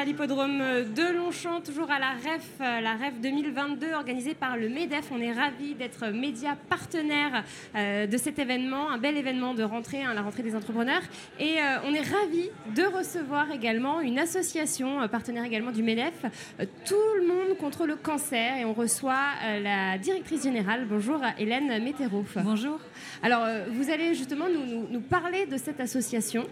À l'hippodrome de Longchamp, toujours à la REF, euh, la REF 2022 organisée par le MEDEF. On est ravis d'être média partenaire euh, de cet événement, un bel événement de rentrée, hein, la rentrée des entrepreneurs. Et euh, on est ravis de recevoir également une association partenaire également du MEDEF, Tout le monde contre le cancer. Et on reçoit la directrice générale. Bonjour Hélène Météro. Bonjour. Alors, vous allez justement nous, nous parler de cette association.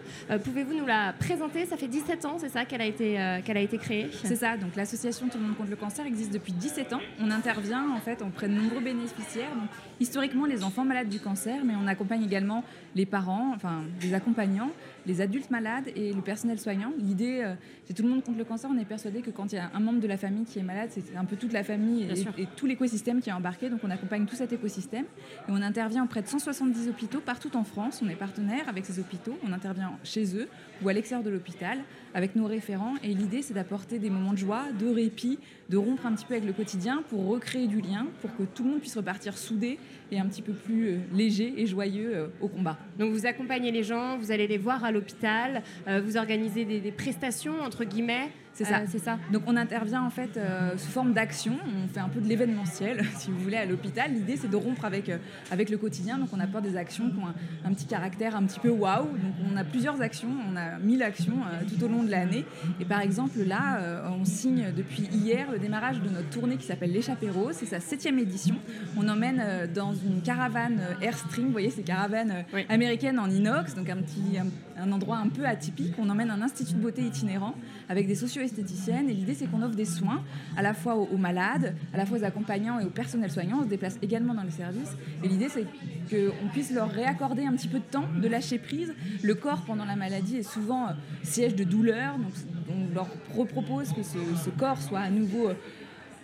Pouvez-vous nous la présenter? Ça fait 17 ans, c'est ça qu'elle a été qu'elle a été créée. C'est ça, donc l'association Tout le monde contre le cancer existe depuis 17 ans. On intervient en fait auprès de nombreux bénéficiaires, donc, historiquement les enfants malades du cancer, mais on accompagne également les parents, enfin les accompagnants, les adultes malades et le personnel soignant. L'idée, euh, c'est Tout le monde contre le cancer, on est persuadé que quand il y a un membre de la famille qui est malade, c'est un peu toute la famille et, et, tout l'écosystème qui est embarqué, donc on accompagne tout cet écosystème et on intervient auprès de 170 hôpitaux partout en France. On est partenaire avec ces hôpitaux, on intervient chez eux ou à l'extérieur de l'hôpital avec nos référents et l'idée c'est d'apporter des moments de joie, de répit, de rompre un petit peu avec le quotidien pour recréer du lien, pour que tout le monde puisse repartir soudé et un petit peu plus euh, léger et joyeux euh, au combat. Donc vous accompagnez les gens, vous allez les voir à l'hôpital, euh, vous organisez des prestations entre guillemets c'est ça. Euh, c'est ça. Donc on intervient en fait euh, sous forme d'action. On fait un peu de l'événementiel, si vous voulez, à l'hôpital. L'idée c'est de rompre avec, euh, avec le quotidien. Donc on apporte des actions qui ont un, petit caractère un petit peu waouh. Donc on a plusieurs actions. On a 1000 actions tout au long de l'année. Et par exemple là, on signe depuis hier le démarrage de notre tournée qui s'appelle l'échappée rose. C'est sa septième édition. On emmène dans une caravane Airstream. Vous voyez ces caravanes américaines en inox, donc un petit un, endroit un peu atypique. On emmène un institut de beauté itinérant avec des socio esthéticienne. Et l'idée, c'est qu'on offre des soins à la fois aux, malades, à la fois aux accompagnants et au personnel soignant. On se déplace également dans les services. Et l'idée, c'est qu'on puisse leur réaccorder un petit peu de temps, de lâcher prise. Le corps, pendant la maladie, est souvent euh, siège de douleur. Donc, on leur propose que ce, ce corps soit à nouveau euh,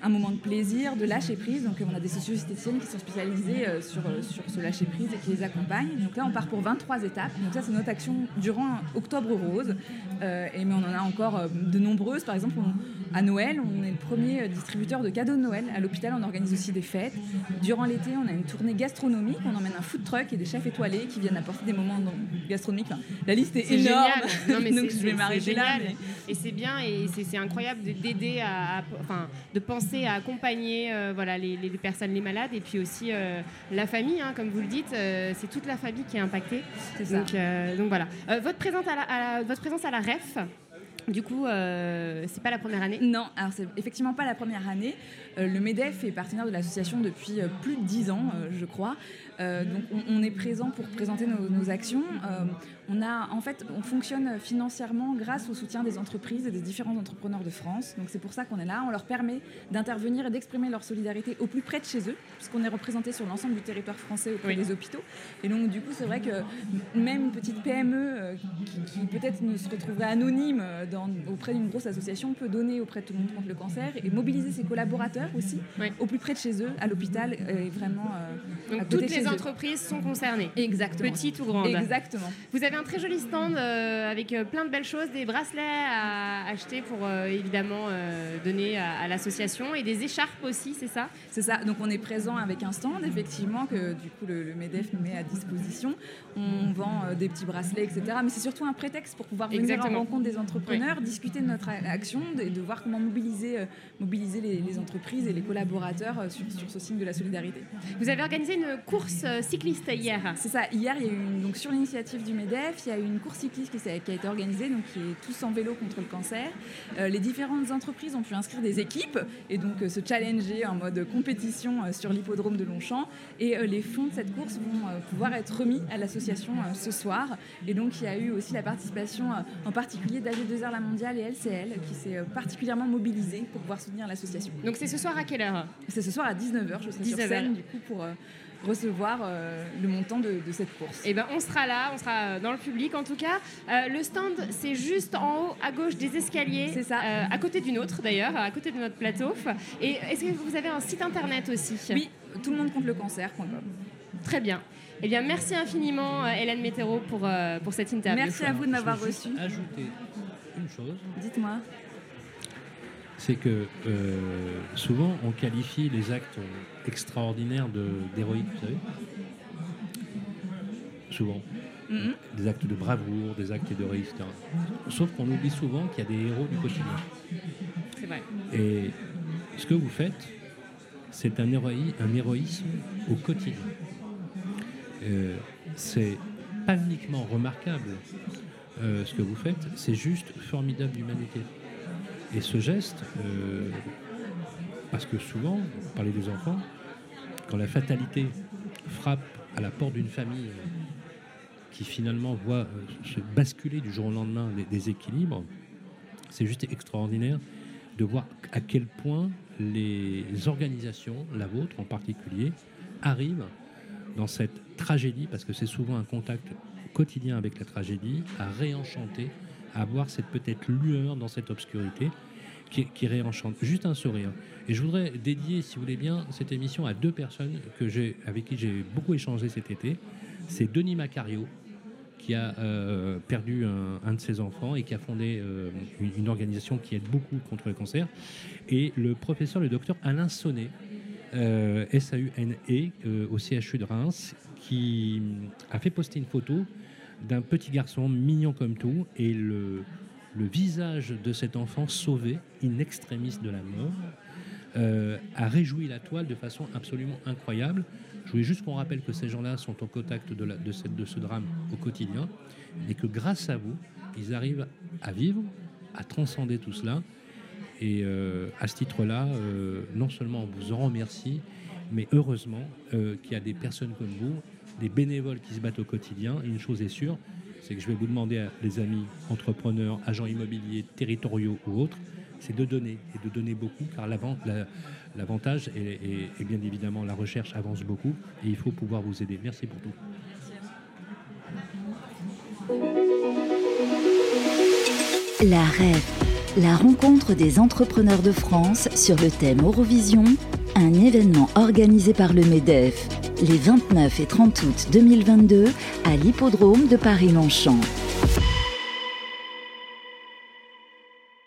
un moment de plaisir, de lâcher prise. Donc on a des socio-esthéticiennes qui sont spécialisées euh, sur, euh, sur ce lâcher prise et qui les accompagnent. Donc là on part pour 23 étapes. Donc ça c'est notre action durant Octobre Rose. Euh, et, mais on en a encore de nombreuses. Par exemple à Noël on est le premier distributeur de cadeaux de Noël. À l'hôpital on organise aussi des fêtes. Durant l'été on a une tournée gastronomique. On emmène un food truck et des chefs étoilés qui viennent apporter des moments gastronomiques. la liste est, énorme. Non, mais Donc je vais m'arrêter là. Et c'est bien et c'est incroyable d'aider à, enfin, de penser à accompagner euh, voilà, les, personnes, les malades, et puis aussi euh, la famille, hein, comme vous le dites, euh, c'est toute la famille qui est impactée. Donc, donc, voilà. votre, présence à la, votre présence à la REF, du coup, c'est pas la première année Non, alors c'est effectivement pas la première année. le MEDEF est partenaire de l'association depuis plus de dix ans, je crois. donc on, est présent pour présenter nos, nos actions. On, a, en fait, on fonctionne financièrement grâce au soutien des entreprises et des différents entrepreneurs de France. Donc c'est pour ça qu'on est là. On leur permet d'intervenir et d'exprimer leur solidarité au plus près de chez eux, puisqu'on est représenté sur l'ensemble du territoire français auprès des hôpitaux. Et donc du coup, c'est vrai que même une petite PME euh, qui, peut-être ne se retrouverait anonyme euh, dans, auprès d'une grosse association peut donner auprès de tout le monde contre le cancer et mobiliser ses collaborateurs aussi au plus près de chez eux, à l'hôpital et vraiment. Euh, donc toutes les entreprises sont concernées. Exactement. Petites ou grandes. Exactement. Vous avez un très joli stand euh, avec euh, plein de belles choses, des bracelets à acheter pour euh, évidemment donner à, l'association et des écharpes aussi, c'est ça? C'est ça. Donc on est présent avec un stand, effectivement, que du coup le, MEDEF nous met à disposition. On vend des petits bracelets, etc. Mais c'est surtout un prétexte pour pouvoir venir en rencontre des entrepreneurs, discuter de notre action et de, voir comment mobiliser, mobiliser les, entreprises et les collaborateurs sur, ce signe de la solidarité. Vous avez organisé une course cycliste hier. C'est ça. Hier, il y a eu donc sur l'initiative du MEDEF, il y a eu une course cycliste qui, a été organisée, donc qui est tous en vélo contre le cancer. Euh, les différentes entreprises ont pu inscrire des équipes et donc euh, se challenger en mode compétition euh, sur l'hippodrome de Longchamp. Et les fonds de cette course vont pouvoir être remis à l'association ce soir. Et donc il y a eu aussi la participation en particulier d'AG2R La Mondiale et LCL qui s'est particulièrement mobilisée pour pouvoir soutenir l'association. Donc c'est ce soir à quelle heure? C'est ce soir à 19h, je serai sur scène du coup pour recevoir euh, le montant de, cette course. Et eh ben, on sera là, on sera dans le public en tout cas. Euh, le stand, c'est juste en haut à gauche des escaliers. C'est ça. Euh, à côté d'une autre d'ailleurs, à côté de notre plateau. Et est-ce que vous avez un site internet aussi? Oui, tout le monde contre le cancer.com. Très bien. Eh bien, merci infiniment, Hélène Météro, pour, pour cette interview. Merci à vous de m'avoir reçu. Ajouter une chose. Dites-moi. C'est que euh, souvent on qualifie les actes extraordinaires d'héroïque, vous savez Souvent. Mhm. Des actes de bravoure, des actes d'héroïque, etc. Sauf qu'on oublie souvent qu'il y a des héros du quotidien. C'est vrai. Et ce que vous faites, c'est un, un héroïsme au quotidien. Euh, c'est pas uniquement remarquable euh, ce que vous faites, c'est juste formidable d'humanité. Et ce geste, euh, parce que souvent, vous parlez des enfants, quand la fatalité frappe à la porte d'une famille qui finalement voit euh, se basculer du jour au lendemain des, des équilibres, c'est juste extraordinaire de voir à quel point les organisations, la vôtre en particulier, arrivent dans cette tragédie, parce que c'est souvent un contact quotidien avec la tragédie, à réenchanter, à avoir cette peut-être lueur dans cette obscurité qui, réenchante. Juste un sourire. Et je voudrais dédier, si vous voulez bien, cette émission à deux personnes que j'ai, avec qui j'ai beaucoup échangé cet été. C'est Denis Macario, qui a euh, perdu un, de ses enfants et qui a fondé euh, une, une organisation qui aide beaucoup contre le cancer. Et le professeur, le docteur Alain Sonnet, euh, S-A-U-N-E, euh, au CHU de Reims, qui a fait poster une photo d'un petit garçon mignon comme tout et le, visage de cet enfant sauvé, in extremis de la mort, euh, a réjoui la toile de façon absolument incroyable. Je voulais juste qu'on rappelle que ces gens-là sont au contact de, ce drame au quotidien et que grâce à vous, ils arrivent à vivre, à transcender tout cela. Et euh, à ce titre-là, euh, non seulement on vous en remercie, mais heureusement qu'il y a des personnes comme vous, des bénévoles qui se battent au quotidien. Et une chose est sûre, c'est que je vais vous demander à les amis entrepreneurs, agents immobiliers, territoriaux ou autres, c'est de donner et de donner beaucoup, car l'avant- la- l'avantage est bien évidemment la recherche avance beaucoup et il faut pouvoir vous aider. Merci pour tout. La REF, la rencontre des entrepreneurs de France sur le thème Eurovision, un événement organisé par le MEDEF les 29 et 30 août 2022 à l'hippodrome de Paris-Longchamp.